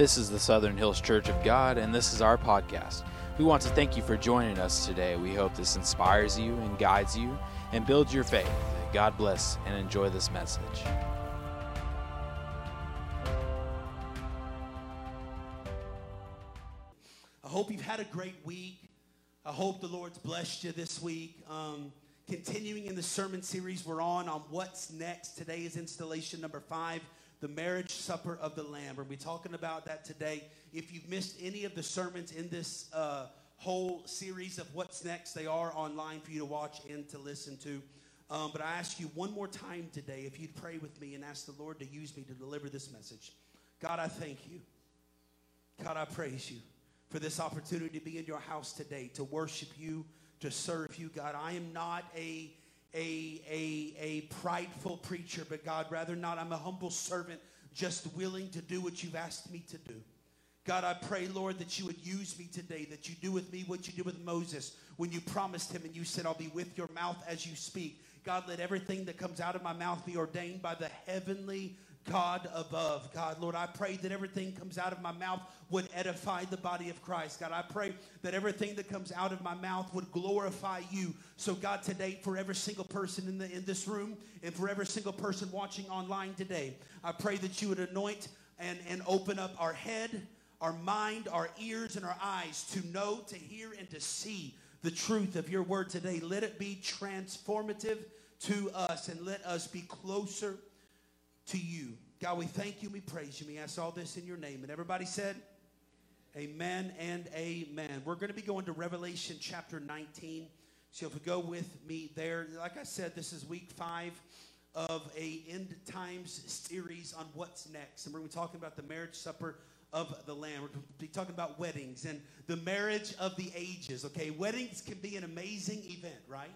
This is the Southern Hills Church of God, and this is our podcast. We want to thank you for joining us today. We hope this inspires you and guides you and builds your faith. God bless and enjoy this message. I hope you've had a great week. I hope the Lord's blessed you this week. Um, continuing in the sermon series we're on on what's next. Today is installation number five, the marriage supper of the Lamb. We'll talking about that today. If you've missed any of the sermons in this uh, whole series of what's next, they are online for you to watch and to listen to. Um, but I ask you one more time today if you'd pray with me and ask the Lord to use me to deliver this message. God, I thank you. God, I praise you for this opportunity to be in your house today, to worship you, to serve you, God. I am not a a, a, a prideful preacher, but God, rather not. I'm a humble servant, just willing to do what you've asked me to do. God, I pray, Lord, that you would use me today, that you do with me what you did with Moses when you promised him and you said, I'll be with your mouth as you speak. God, let everything that comes out of my mouth be ordained by the heavenly God above. God, Lord, I pray that everything comes out of my mouth would edify the body of Christ. God, I pray that everything that comes out of my mouth would glorify you. So, God, today, for every single person in, the, in this room and for every single person watching online today, I pray that you would anoint and, and open up our head, our mind, our ears, and our eyes to know, to hear, and to see the truth of your word today. Let it be transformative to us and let us be closer to you. God, we thank you. We praise you. We ask all this in your name. And everybody said, Amen and amen. We're going to be going to Revelation chapter 19. So if you go with me there, like I said, this is week five of a end times series on what's next. And we're going to be talking about the marriage supper of the Lamb. We're going to be talking about weddings and the marriage of the ages. Okay, weddings can be an amazing event, right?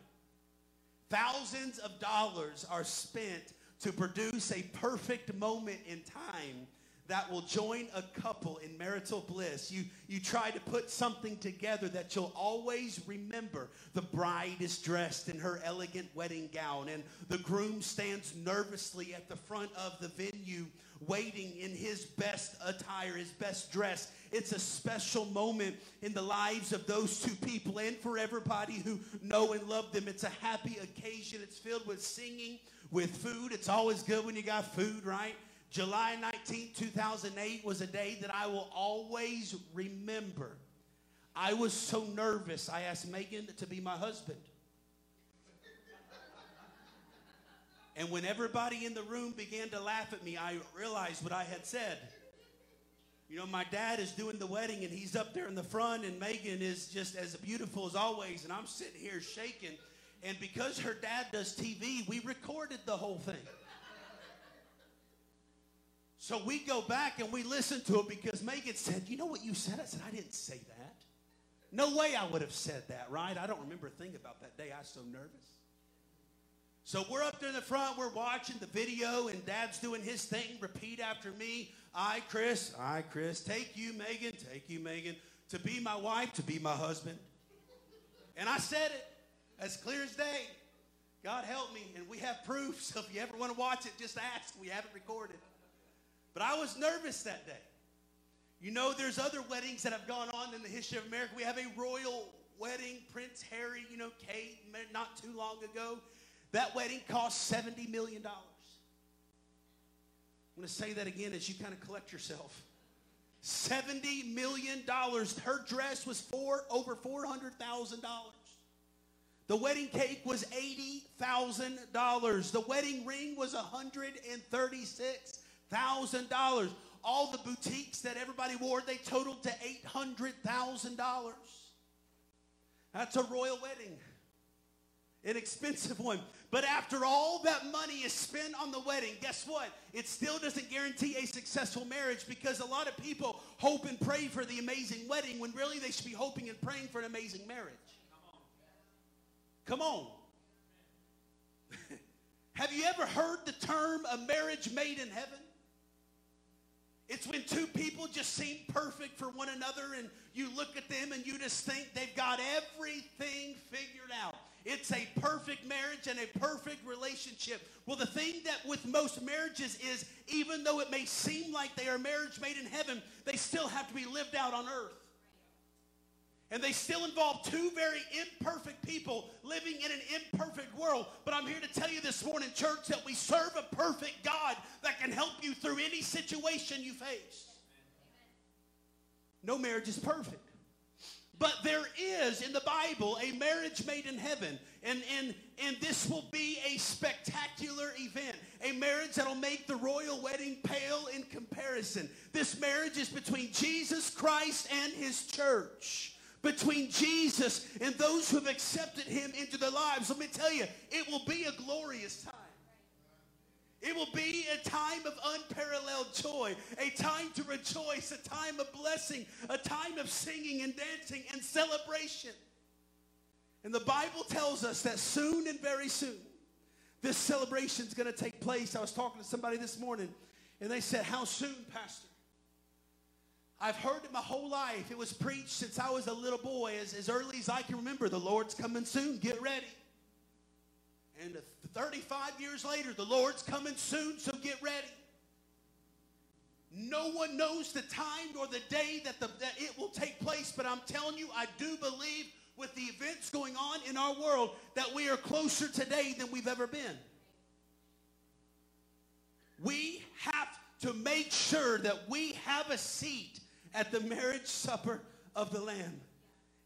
Thousands of dollars are spent to produce a perfect moment in time that will join a couple in marital bliss. You, you try to put something together that you'll always remember. The bride is dressed in her elegant wedding gown, and the groom stands nervously at the front of the venue, waiting in his best attire, his best dress. It's a special moment in the lives of those two people and for everybody who know and love them. It's a happy occasion. It's filled with singing, with food. It's always good when you got food, right? July 19, 2008 was a day that I will always remember. I was so nervous, I asked Megan to be my husband. And when everybody in the room began to laugh at me, I realized what I had said. You know, my dad is doing the wedding and he's up there in the front, and Megan is just as beautiful as always, and I'm sitting here shaking. And because her dad does TV, we recorded the whole thing. So we go back and we listen to it because Megan said, You know what you said? I said, I didn't say that. No way I would have said that, right? I don't remember a thing about that day. I was so nervous. So we're up there in the front, we're watching the video, and Dad's doing his thing. Repeat after me. I, Chris, I, Chris, take you, Megan, take you, Megan, to be my wife, to be my husband. And I said it as clear as day. God help me. And we have proof. So if you ever want to watch it, just ask. We have it recorded. But I was nervous that day. You know, there's other weddings that have gone on in the history of America. We have a royal wedding, Prince Harry, you know, Kate, not too long ago. That wedding cost $70 million. I'm going to say that again as you kind of collect yourself. $70 million. Her dress was for over $400,000. The wedding cake was $80,000. The wedding ring was $136,000. All the boutiques that everybody wore, they totaled to $800,000. That's a royal wedding. An expensive one. But after all that money is spent on the wedding, guess what? It still doesn't guarantee a successful marriage because a lot of people hope and pray for the amazing wedding when really they should be hoping and praying for an amazing marriage. Come on. Have you ever heard the term a marriage made in heaven? It's when two people just seem perfect for one another and you look at them and you just think they've got everything figured out. It's a perfect marriage and a perfect relationship. Well, the thing that with most marriages is even though it may seem like they are marriage made in heaven, they still have to be lived out on earth. And they still involve two very imperfect people living in an imperfect world. But I'm here to tell you this morning, church, that we serve a perfect God that can help you through any situation you face. No marriage is perfect. But there is in the Bible a marriage made in heaven. And, and, and this will be a spectacular event. A marriage that'll make the royal wedding pale in comparison. This marriage is between Jesus Christ and his church. Between Jesus and those who have accepted him into their lives. Let me tell you, it will be a glorious time. It will be a time of unparalleled joy, a time to rejoice, a time of blessing, a time of singing and dancing and celebration. And the Bible tells us that soon and very soon, this celebration is going to take place. I was talking to somebody this morning, and they said, How soon, Pastor? I've heard it my whole life. It was preached since I was a little boy, as, as early as I can remember. The Lord's coming soon. Get ready. And 35 years later, the Lord's coming soon, so get ready. No one knows the time or the day that, the, that it will take place, but I'm telling you, I do believe with the events going on in our world that we are closer today than we've ever been. We have to make sure that we have a seat at the marriage supper of the Lamb.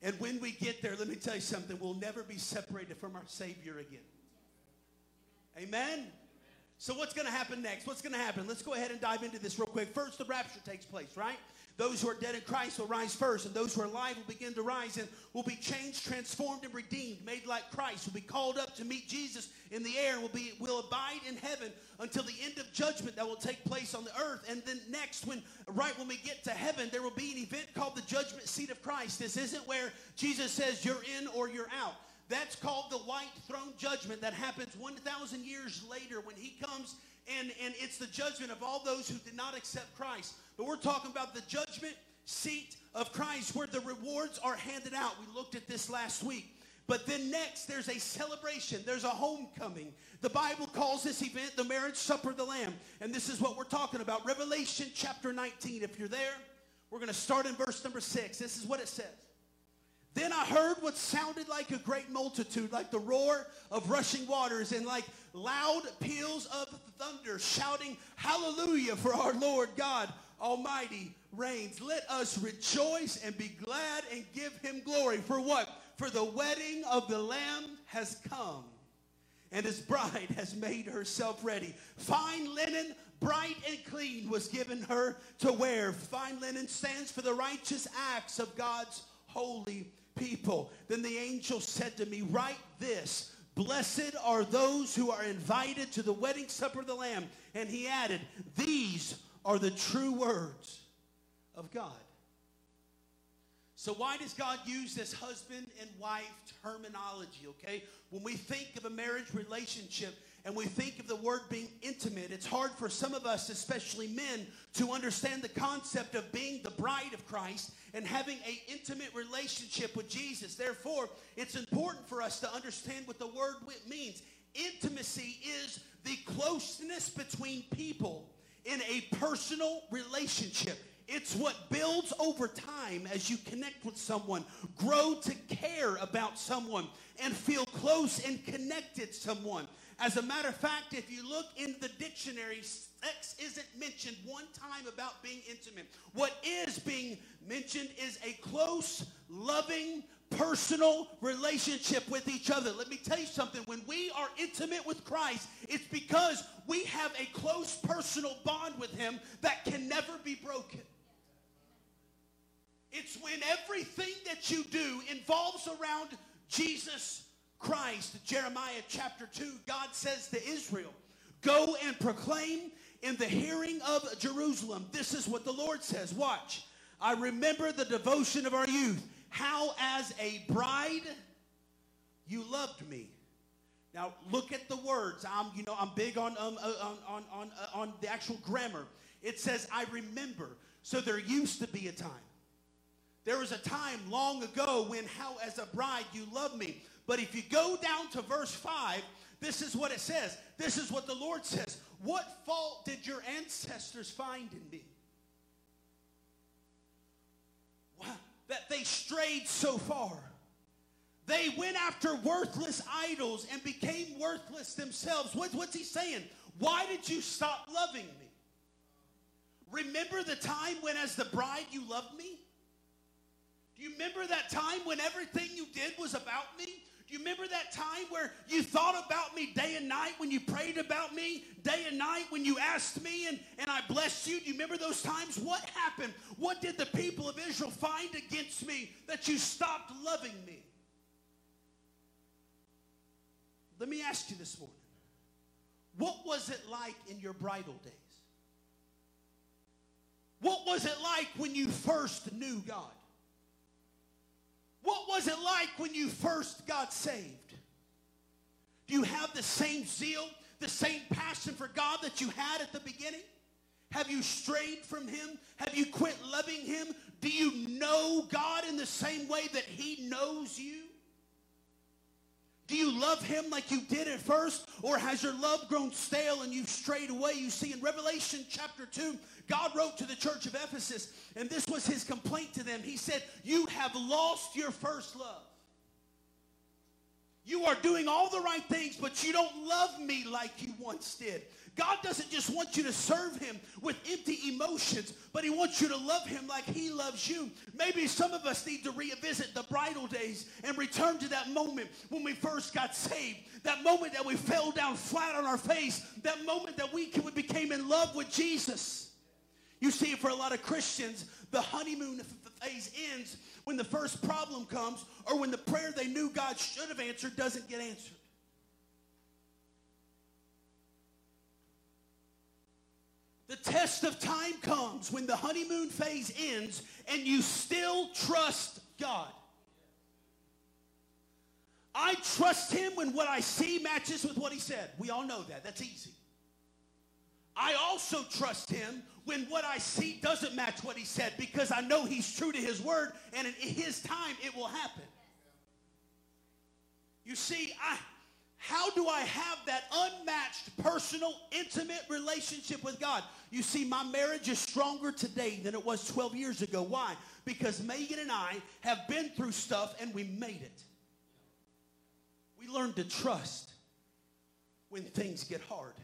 And when we get there, let me tell you something, we'll never be separated from our Savior again. Amen? So, what's going to happen next? What's going to happen? Let's go ahead and dive into this real quick. First, the rapture takes place, right? Those who are dead in Christ will rise first, and those who are alive will begin to rise and will be changed, transformed, and redeemed, made like Christ, will be called up to meet Jesus in the air, will be will abide in heaven until the end of judgment that will take place on the earth. And then next, when right when we get to heaven, there will be an event called the judgment seat of Christ. This isn't where Jesus says you're in or you're out. That's called the white throne judgment that happens 1,000 years later when he comes and, and it's the judgment of all those who did not accept Christ. But we're talking about the judgment seat of Christ where the rewards are handed out. We looked at this last week. But then next, there's a celebration. There's a homecoming. The Bible calls this event the marriage supper of the Lamb. And this is what we're talking about. Revelation chapter 19. If you're there, we're going to start in verse number 6. This is what it says. Then I heard what sounded like a great multitude, like the roar of rushing waters and like loud peals of thunder, shouting, Hallelujah for our Lord God Almighty reigns. Let us rejoice and be glad and give him glory. For what? For the wedding of the Lamb has come, and his bride has made herself ready. Fine linen, bright and clean, was given her to wear. Fine linen stands for the righteous acts of God's holy people. Then the angel said to me, Write this. Blessed are those who are invited to the wedding supper of the Lamb. And he added, These are the true words of God. So, why does God use this husband and wife terminology, okay? When we think of a marriage relationship, and we think of the word being intimate, it's hard for some of us, especially men, to understand the concept of being the bride of Christ and having an intimate relationship with Jesus. Therefore, it's important for us to understand what the word means. Intimacy is the closeness between people in a personal relationship. It's what builds over time as you connect with someone, grow to care about someone, and feel close and connected to someone. As a matter of fact, if you look in the dictionary, sex isn't mentioned one time about being intimate. What is being mentioned is a close, loving, personal relationship with each other. Let me tell you something. When we are intimate with Christ, it's because we have a close personal bond with Him that can never be broken. It's when everything that you do involves around Jesus Christ. Jeremiah chapter 2, God says to Israel, Go and proclaim in the hearing of Jerusalem. This is what the Lord says. Watch. I remember the devotion of our youth, how as a bride you loved me. Now look at the words. I'm, you know, I'm big on um, uh, on on on, uh, on the actual grammar. It says I remember. So there used to be a time. There was a time long ago when how as a bride you loved me. But if you go down to verse 5, this is what it says. This is what the Lord says. What fault did your ancestors find in me? Wow, that they strayed so far. They went after worthless idols and became worthless themselves. What, what's he saying? Why did you stop loving me? Remember the time when, as the bride, you loved me? Do you remember that time when everything you did was about me? Do you remember that time where you thought about me day and night when you prayed about me day and night when you asked me and, and I blessed you? Do you remember those times? What happened? What did the people of Israel find against me that you stopped loving me? Let me ask you this morning what was it like in your bridal days? What was it like when you first knew God? What was it like when you first got saved? Do you have the same zeal, the same passion for God that you had at the beginning? Have you strayed from Him? Have you quit loving Him? Do you know God in the same way that He knows you? Do you love him like you did at first? Or has your love grown stale and you've strayed away? You see, in Revelation chapter 2, God wrote to the church of Ephesus, and this was his complaint to them. He said, You have lost your first love. You are doing all the right things, but you don't love me like you once did. God doesn't just want you to serve him with empty emotions, but he wants you to love him like he loves you. Maybe some of us need to revisit the bridal days and return to that moment when we first got saved. That moment that we fell down flat on our face. That moment that we became in love with Jesus. You see, for a lot of Christians, the honeymoon phase ends when the first problem comes or when the prayer they knew God should have answered doesn't get answered. The test of time comes when the honeymoon phase ends and you still trust God. I trust him when what I see matches with what he said. We all know that. That's easy. I also trust him when what I see doesn't match what he said because I know he's true to his word and in his time it will happen. You see, I how do I have that unmatched, personal, intimate relationship with God? You see, my marriage is stronger today than it was 12 years ago. Why? Because Megan and I have been through stuff and we made it. We learned to trust when things get hard.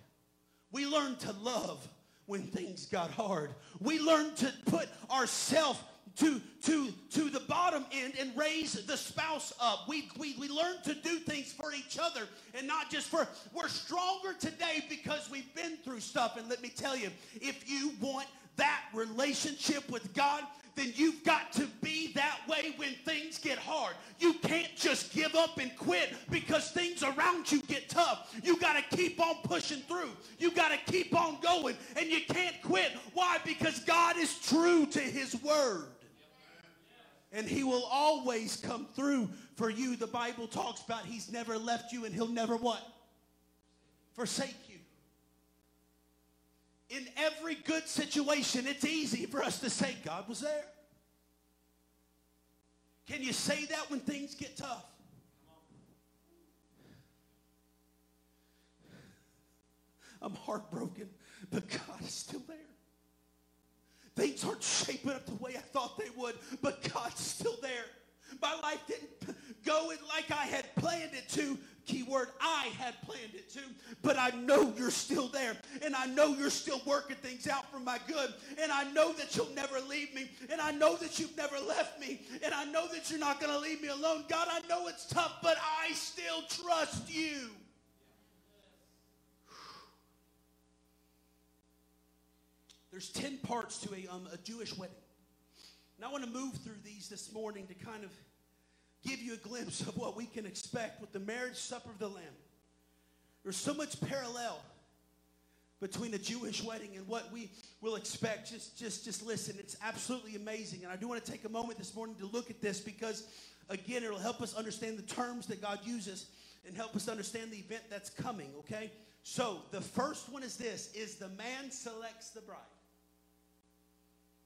We learned to love when things got hard. We learned to put ourselves to, to, to the bottom end and raise the spouse up. We, we, we learn to do things for each other and not just for, we're stronger today because we've been through stuff. And let me tell you, if you want that relationship with God, then you've got to be that way when things get hard. You can't just give up and quit because things around you get tough. You got to keep on pushing through. You got to keep on going and you can't quit. Why? Because God is true to his word and he will always come through for you. The Bible talks about he's never left you and he'll never what? Forsake you. In every good situation, it's easy for us to say, God was there. Can you say that when things get tough? I'm heartbroken, but God is still there. Things aren't shaping up the way I thought they would, but God's still there. My life didn't go in like I had planned it to. Keyword, I had planned it to, but I know you're still there. And I know you're still working things out for my good. And I know that you'll never leave me. And I know that you've never left me. And I know that you're not going to leave me alone. God, I know it's tough, but I still trust you. There's 10 parts to a, um, a Jewish wedding. And I want to move through these this morning to kind of give you a glimpse of what we can expect with the marriage supper of the Lamb. There's so much parallel between a Jewish wedding and what we will expect. Just, just, just listen. It's absolutely amazing. And I do want to take a moment this morning to look at this because, again, it'll help us understand the terms that God uses and help us understand the event that's coming, okay? So the first one is this, is the man selects the bride.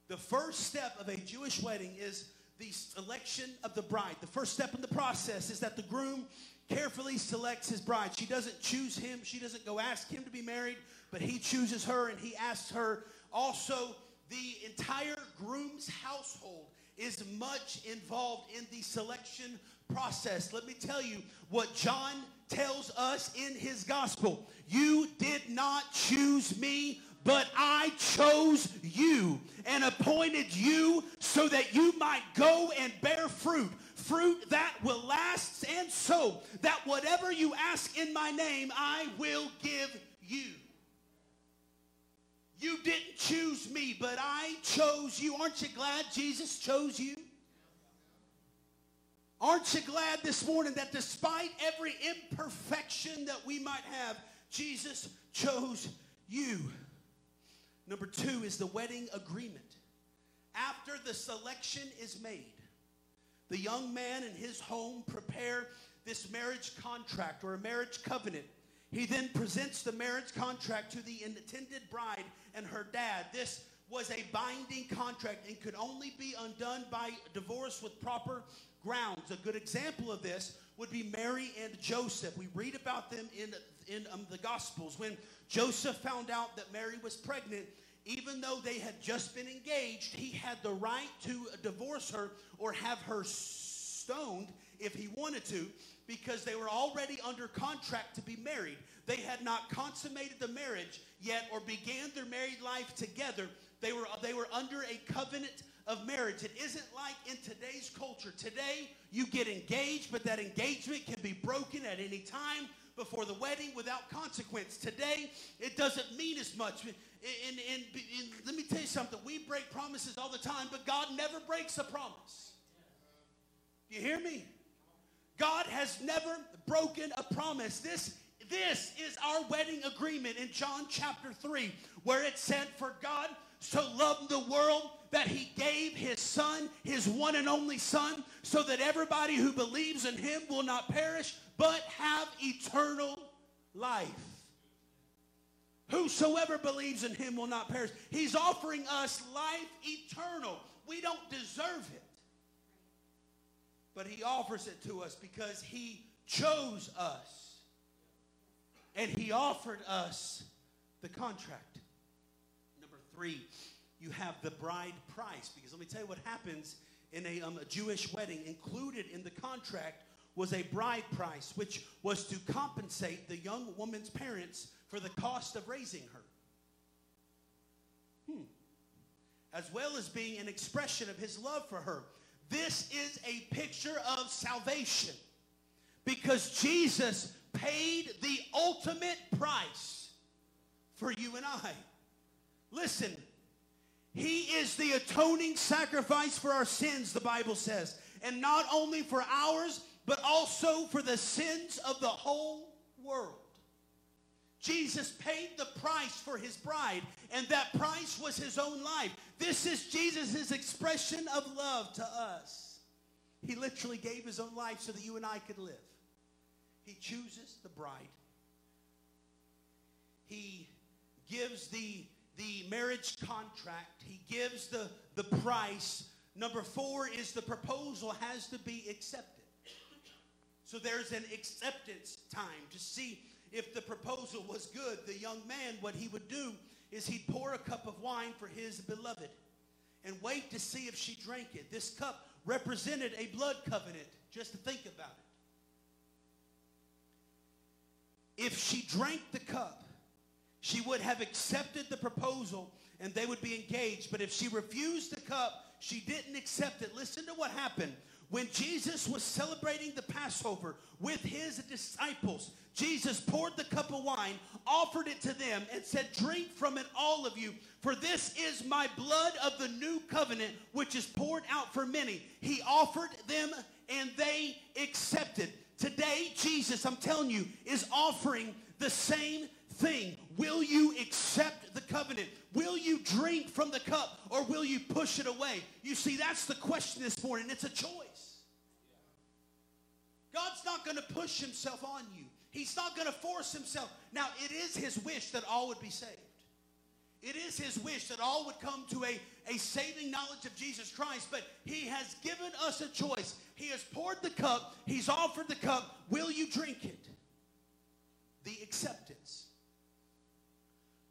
The first step of a Jewish wedding is the selection of the bride. The first step in the process is that the groom carefully selects his bride. She doesn't choose him, she doesn't go ask him to be married, but he chooses her and he asks her. Also, the entire groom's household is much involved in the selection process. Let me tell you what John tells us in his gospel. You did not choose me, but I chose you and appointed you so that you might go and bear fruit, fruit that will last, and so that whatever you ask in my name, I will give you. You didn't choose me, but I chose you. Aren't you glad Jesus chose you? Aren't you glad this morning that despite every imperfection that we might have, Jesus chose you? Number two is the wedding agreement. After the selection is made, the young man and his home prepare this marriage contract or a marriage covenant. He then presents the marriage contract to the intended bride and her dad. This was a binding contract and could only be undone by divorce with proper grounds. A good example of this would be Mary and Joseph. We read about them in, in um, the Gospels. When Joseph found out that Mary was pregnant, even though they had just been engaged, he had the right to divorce her or have her stoned if he wanted to because they were already under contract to be married. They had not consummated the marriage yet or began their married life together. They were, they were under a covenant of marriage. It isn't like in today's culture. Today, you get engaged, but that engagement can be broken at any time before the wedding without consequence. Today, it doesn't mean as much. And, and, and, and, let me tell you something. We break promises all the time, but God never breaks a promise. You hear me? God has never broken a promise. This, this is our wedding agreement in John chapter 3, where it said, For God so loved the world that he gave his son, his one and only son, so that everybody who believes in him will not perish, but have eternal life. Whosoever believes in him will not perish. He's offering us life eternal. We don't deserve it. But he offers it to us because he chose us. And he offered us the contract. Number three, you have the bride price. Because let me tell you what happens in a, um, a Jewish wedding. Included in the contract was a bride price, which was to compensate the young woman's parents for the cost of raising her. Hmm. As well as being an expression of his love for her. This is a picture of salvation because Jesus paid the ultimate price for you and I. Listen, he is the atoning sacrifice for our sins, the Bible says. And not only for ours, but also for the sins of the whole world. Jesus paid the price for his bride, and that price was his own life. This is Jesus' expression of love to us. He literally gave his own life so that you and I could live. He chooses the bride. He gives the the marriage contract. He gives the, the price. Number four is the proposal has to be accepted. So there's an acceptance time to see if the proposal was good. The young man, what he would do is he'd pour a cup of wine for his beloved and wait to see if she drank it. This cup represented a blood covenant, just to think about it. If she drank the cup, she would have accepted the proposal and they would be engaged. But if she refused the cup, she didn't accept it. Listen to what happened. When Jesus was celebrating the Passover with his disciples, Jesus poured the cup of wine, offered it to them, and said, Drink from it, all of you, for this is my blood of the new covenant, which is poured out for many. He offered them, and they accepted. Today, Jesus, I'm telling you, is offering the same thing. Will you accept the covenant? Will you drink from the cup or will you push it away? You see, that's the question this morning. It's a choice. God's not going to push himself on you. He's not going to force himself. Now, it is his wish that all would be saved. It is his wish that all would come to a, a saving knowledge of Jesus Christ, but he has given us a choice. He has poured the cup, he's offered the cup. Will you drink it? The acceptance.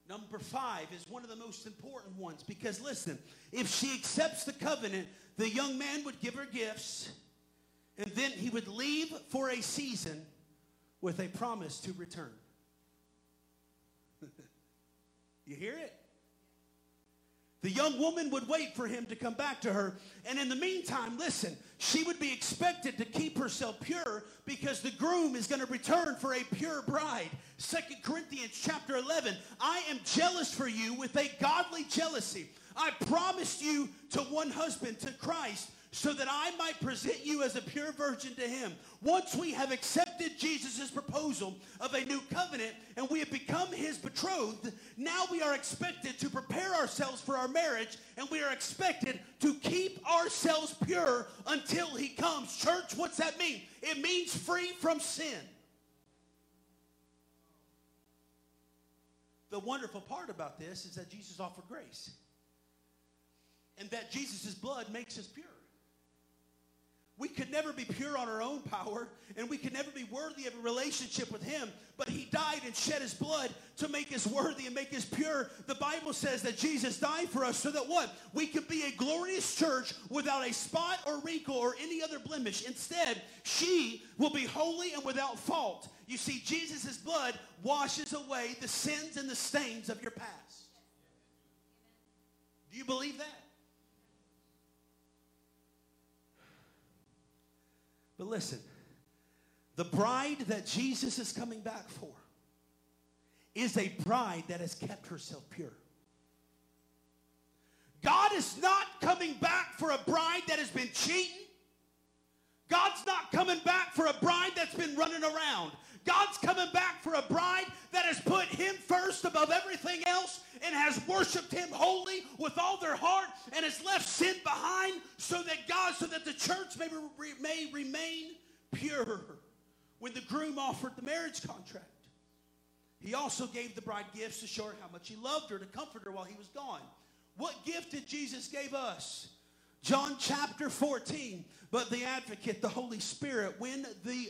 Number five is one of the most important ones because listen, if she accepts the covenant, the young man would give her gifts and then he would leave for a season with a promise to return. you hear it? The young woman would wait for him to come back to her. And in the meantime, listen, she would be expected to keep herself pure because the groom is going to return for a pure bride. Second Corinthians chapter 11. I am jealous for you with a godly jealousy. I promised you to one husband, to Christ so that I might present you as a pure virgin to him. Once we have accepted Jesus' proposal of a new covenant and we have become his betrothed, now we are expected to prepare ourselves for our marriage and we are expected to keep ourselves pure until he comes. Church, what's that mean? It means free from sin. The wonderful part about this is that Jesus offered grace and that Jesus' blood makes us pure. We could never be pure on our own power, and we could never be worthy of a relationship with Him. But He died and shed His blood to make us worthy and make us pure. The Bible says that Jesus died for us so that what? We could be a glorious church without a spot or wrinkle or any other blemish. Instead, she will be holy and without fault. You see, Jesus' blood washes away the sins and the stains of your past. Do you believe that? But listen, the bride that Jesus is coming back for is a bride that has kept herself pure. God is not coming back for a bride that has been cheating. God's not coming back for a bride that's been running around. God's coming back for a bride that has put him first above everything else and has worshiped him wholly with all their heart and has left sin behind so that God, so that the church may, may remain pure. When the groom offered the marriage contract, he also gave the bride gifts to show her how much he loved her, to comfort her while he was gone. What gift did Jesus give us? John chapter 14. But the advocate, the Holy Spirit, when the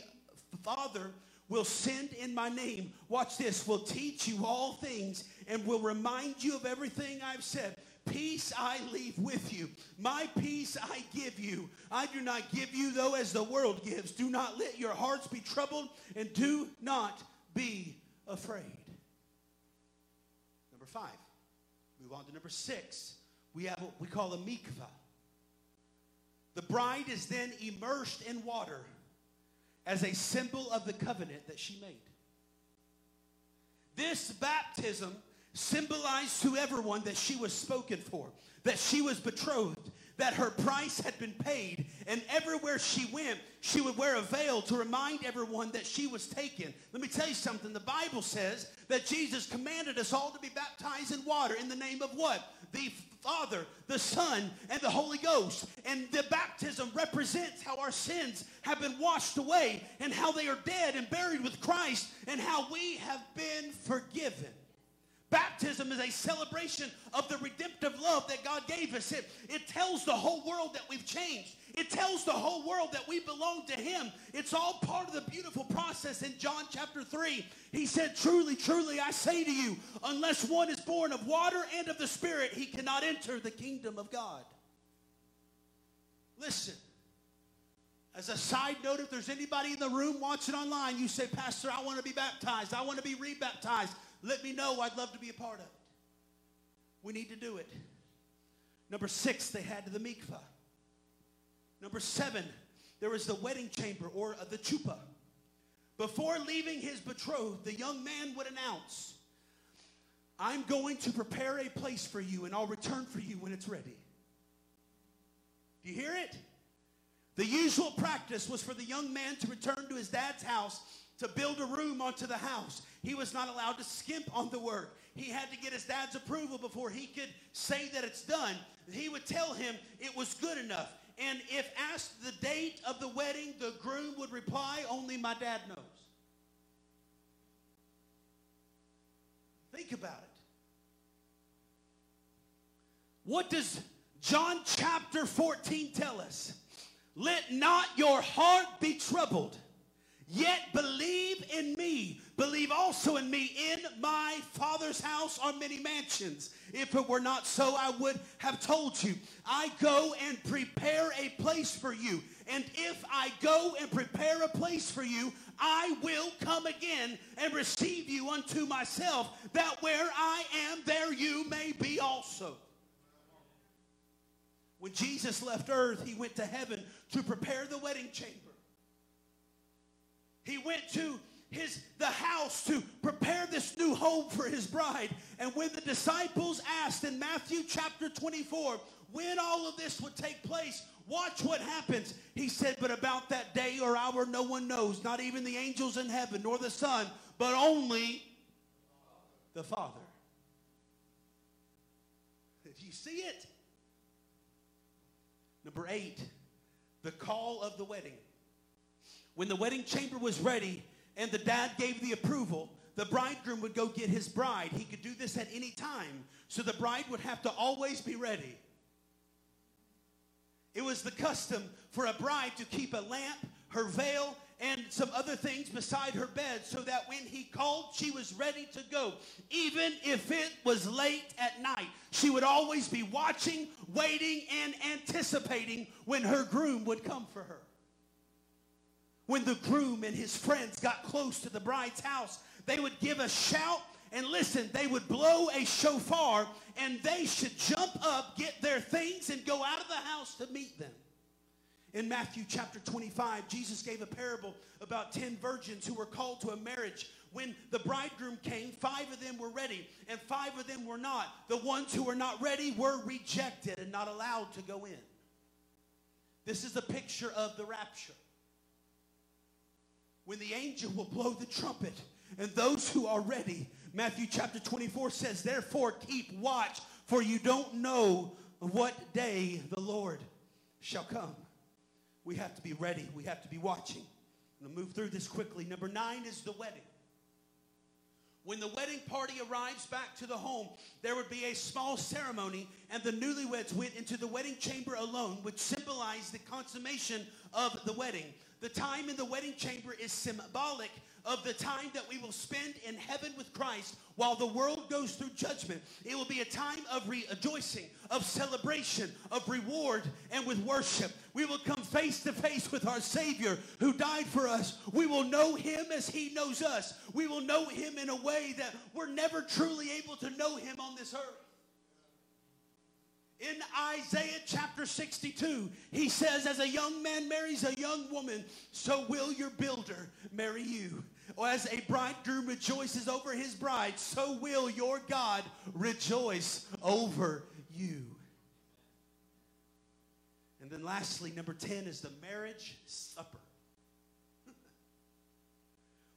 Father will send in my name. Watch this, will teach you all things and will remind you of everything I've said. Peace I leave with you. My peace I give you. I do not give you, though, as the world gives. Do not let your hearts be troubled and do not be afraid. Number five. Move on to number six. We have what we call a mikvah. The bride is then immersed in water as a symbol of the covenant that she made. This baptism symbolized to everyone that she was spoken for, that she was betrothed, that her price had been paid, and everywhere she went, she would wear a veil to remind everyone that she was taken. Let me tell you something. The Bible says that Jesus commanded us all to be baptized in water in the name of what? The Father, the Son, and the Holy Ghost. And the baptism represents how our sins have been washed away and how they are dead and buried with Christ and how we have been forgiven. Baptism is a celebration of the redemptive love that God gave us. It, it tells the whole world that we've changed. It tells the whole world that we belong to Him. It's all part of the beautiful process in John chapter 3. He said, Truly, truly, I say to you, unless one is born of water and of the Spirit, he cannot enter the kingdom of God. Listen, as a side note, if there's anybody in the room watching online, you say, Pastor, I want to be baptized. I want to be rebaptized. Let me know. I'd love to be a part of it. We need to do it. Number six, they had the mikvah. Number seven, there was the wedding chamber or uh, the chupa. Before leaving his betrothed, the young man would announce, I'm going to prepare a place for you and I'll return for you when it's ready. Do you hear it? The usual practice was for the young man to return to his dad's house to build a room onto the house. He was not allowed to skimp on the work. He had to get his dad's approval before he could say that it's done. He would tell him it was good enough. And if asked the date of the wedding, the groom would reply, Only my dad knows. Think about it. What does John chapter 14 tell us? Let not your heart be troubled. Yet believe in me. Believe also in me. In my Father's house are many mansions. If it were not so, I would have told you. I go and prepare a place for you. And if I go and prepare a place for you, I will come again and receive you unto myself, that where I am, there you may be also. When Jesus left earth, he went to heaven to prepare the wedding chamber. He went to his the house to prepare this new home for his bride. And when the disciples asked in Matthew chapter 24 when all of this would take place, watch what happens. He said, But about that day or hour no one knows, not even the angels in heaven, nor the Son, but only the Father. Did you see it, Number eight, the call of the wedding. When the wedding chamber was ready and the dad gave the approval, the bridegroom would go get his bride. He could do this at any time, so the bride would have to always be ready. It was the custom for a bride to keep a lamp, her veil, and some other things beside her bed so that when he called, she was ready to go. Even if it was late at night, she would always be watching, waiting, and anticipating when her groom would come for her. When the groom and his friends got close to the bride's house, they would give a shout and listen, they would blow a shofar and they should jump up, get their things, and go out of the house to meet them. In Matthew chapter 25, Jesus gave a parable about 10 virgins who were called to a marriage. When the bridegroom came, five of them were ready and five of them were not. The ones who were not ready were rejected and not allowed to go in. This is a picture of the rapture. When the angel will blow the trumpet and those who are ready, Matthew chapter 24 says, Therefore keep watch, for you don't know what day the Lord shall come we have to be ready. We have to be watching. I'm going to move through this quickly. Number nine is the wedding. When the wedding party arrives back to the home, there would be a small ceremony, and the newlyweds went into the wedding chamber alone, which symbolized the consummation of the wedding. The time in the wedding chamber is symbolic of the time that we will spend in heaven with Christ while the world goes through judgment. It will be a time of rejoicing, of celebration, of reward, and with worship. We will come face to face with our Savior who died for us. We will know him as he knows us. We will know him in a way that we're never truly able to know him on this earth. In Isaiah chapter 62, he says, As a young man marries a young woman, so will your builder marry you. Or as a bridegroom rejoices over his bride, so will your God rejoice over you. And then lastly, number 10 is the marriage supper.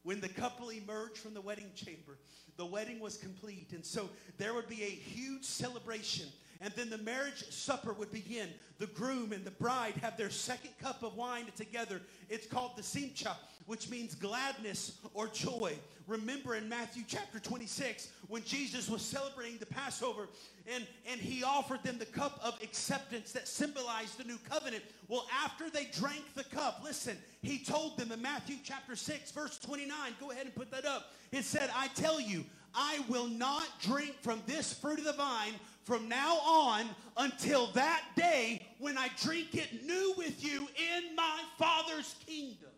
when the couple emerged from the wedding chamber, the wedding was complete. And so there would be a huge celebration and then the marriage supper would begin. The groom and the bride have their second cup of wine together. It's called the simcha, which means gladness or joy. Remember in Matthew chapter 26, when Jesus was celebrating the Passover and, and he offered them the cup of acceptance that symbolized the new covenant. Well, after they drank the cup, listen, he told them in Matthew chapter 6, verse 29, go ahead and put that up. It said, I tell you, I will not drink from this fruit of the vine from now on until that day when I drink it new with you in my Father's kingdom.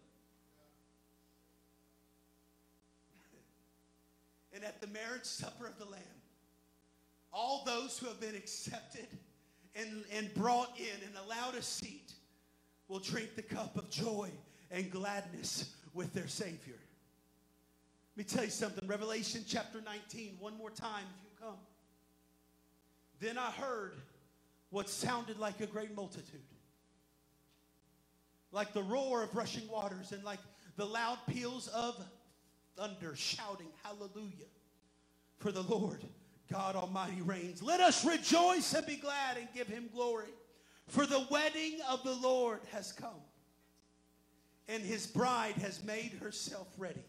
and at the marriage supper of the Lamb, all those who have been accepted and, and brought in and allowed a seat will drink the cup of joy and gladness with their Savior. Let me tell you something. Revelation chapter 19, one more time if you come. Then I heard what sounded like a great multitude, like the roar of rushing waters and like the loud peals of thunder shouting, Hallelujah! For the Lord God Almighty reigns. Let us rejoice and be glad and give him glory. For the wedding of the Lord has come, and his bride has made herself ready.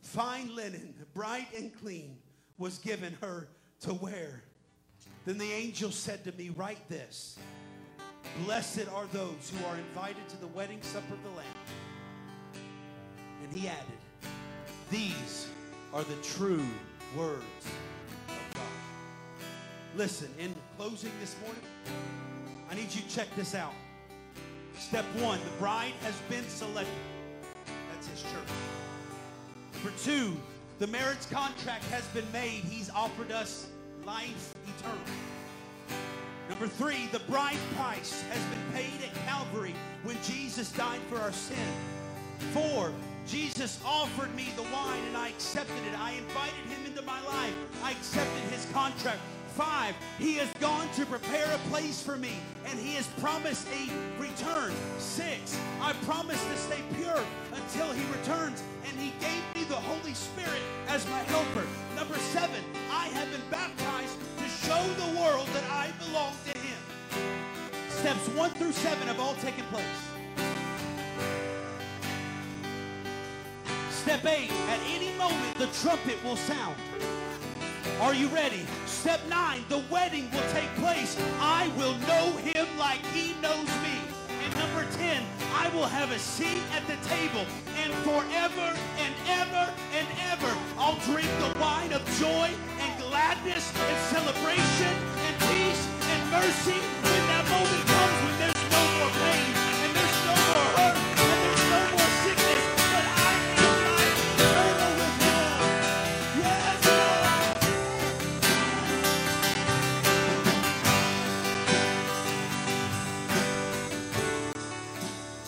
Fine linen, bright and clean, was given her to wear. Then the angel said to me, Write this Blessed are those who are invited to the wedding supper of the Lamb. And he added, These are the true words of God. Listen, in closing this morning, I need you to check this out. Step one the bride has been selected. That's his church. Number two, the marriage contract has been made. He's offered us life eternal. Number three, the bride price has been paid at Calvary when Jesus died for our sin. Four, Jesus offered me the wine and I accepted it. I invited him into my life. I accepted his contract. Five, he has gone to prepare a place for me and he has promised a return. Six, I promised to stay pure until he returns and he gave me the Holy Spirit as my helper. Number seven, I have been baptized show the world that I belong to him. Steps one through seven have all taken place. Step eight, at any moment the trumpet will sound. Are you ready? Step nine, the wedding will take place. I will know him like he knows me. And number 10, I will have a seat at the table. And forever and ever and ever, I'll drink the wine of joy gladness and celebration and peace and mercy when that moment comes when there's no more pain and there's no more hurt and there's no more sickness. But I am like eternal with God. Yes, Lord.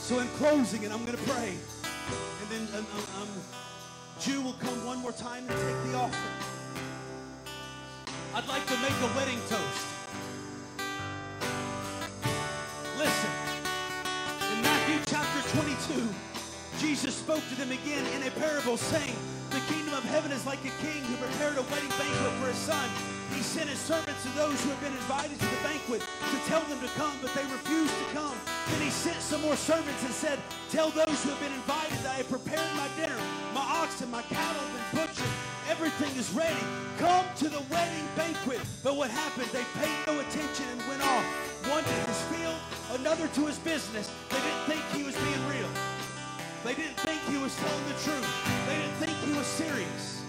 So in closing, and I'm going to pray, and then um, um, um, Jew will come one more time and take the offering. I'd like to make a wedding toast. Listen, in Matthew chapter 22, Jesus spoke to them again in a parable, saying, The kingdom of heaven is like a king who prepared a wedding banquet for his son. He sent his servants to those who had been invited to the banquet to tell them to come, but they refused to come. Then he sent some more servants and said, Tell those who have been invited that I have prepared my dinner. My oxen, my cattle have been. Everything is ready. Come to the wedding banquet. But what happened? They paid no attention and went off. One to his field, another to his business. They didn't think he was being real. They didn't think he was telling the truth. They didn't think he was serious.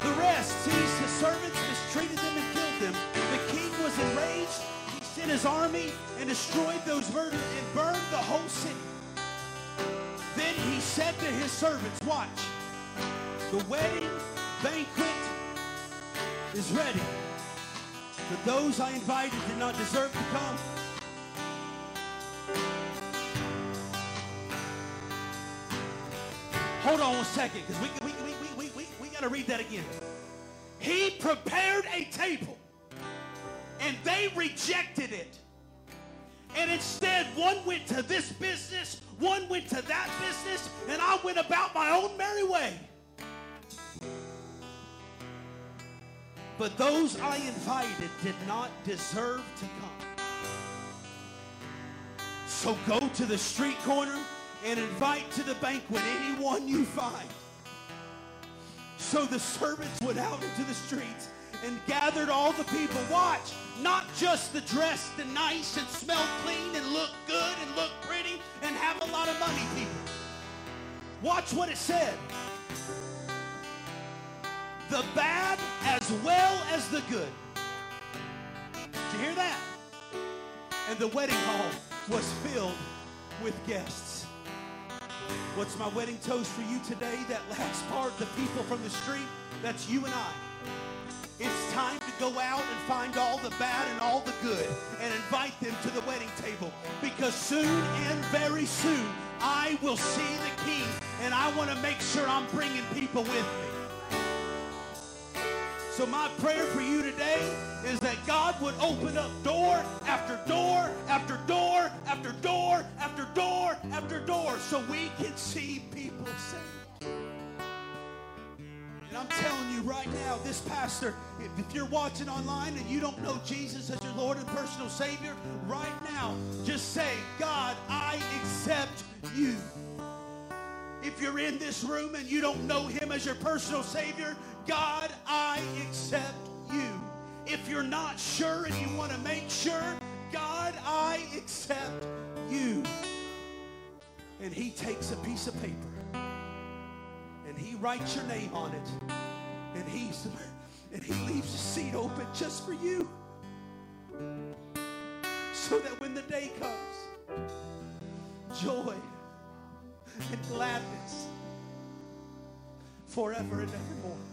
The rest seized his servants, mistreated them, and killed them. The king was enraged. He sent his army and destroyed those murdered and burned the whole city. Then he said to his servants, Watch, the wedding banquet is ready. But those I invited did not deserve to come. Hold on one second, because we, we, we, we, we, we, we got to read that again. He prepared a table, and they rejected it. And instead, one went to this business, one went to that business, and I went about my own merry way. But those I invited did not deserve to come. So go to the street corner and invite to the banquet anyone you find. So the servants went out into the streets and gathered all the people. Watch, not just the dressed and nice and smell clean and look good and look pretty and have a lot of money people. Watch what it said. The bad as well as the good. Did you hear that? And the wedding hall was filled with guests. What's my wedding toast for you today? That last part, the people from the street, that's you and I. It's time to go out and find all the bad and all the good and invite them to the wedding table because soon and very soon I will see the king and I want to make sure I'm bringing people with me. So my prayer for you today is that God would open up door after door after door after door after door after door so we can see people saved. And I'm telling you right now, this pastor, if- you're watching online and you don't know Jesus as your Lord and personal Savior, right now, just say, God, I accept you. If you're in this room and you don't know him as your personal Savior, God, I accept you. If you're not sure and you want to make sure, God, I accept you. And he takes a piece of paper and he writes your name on it. And he's and he leaves a seat open just for you. So that when the day comes, joy and gladness forever and evermore.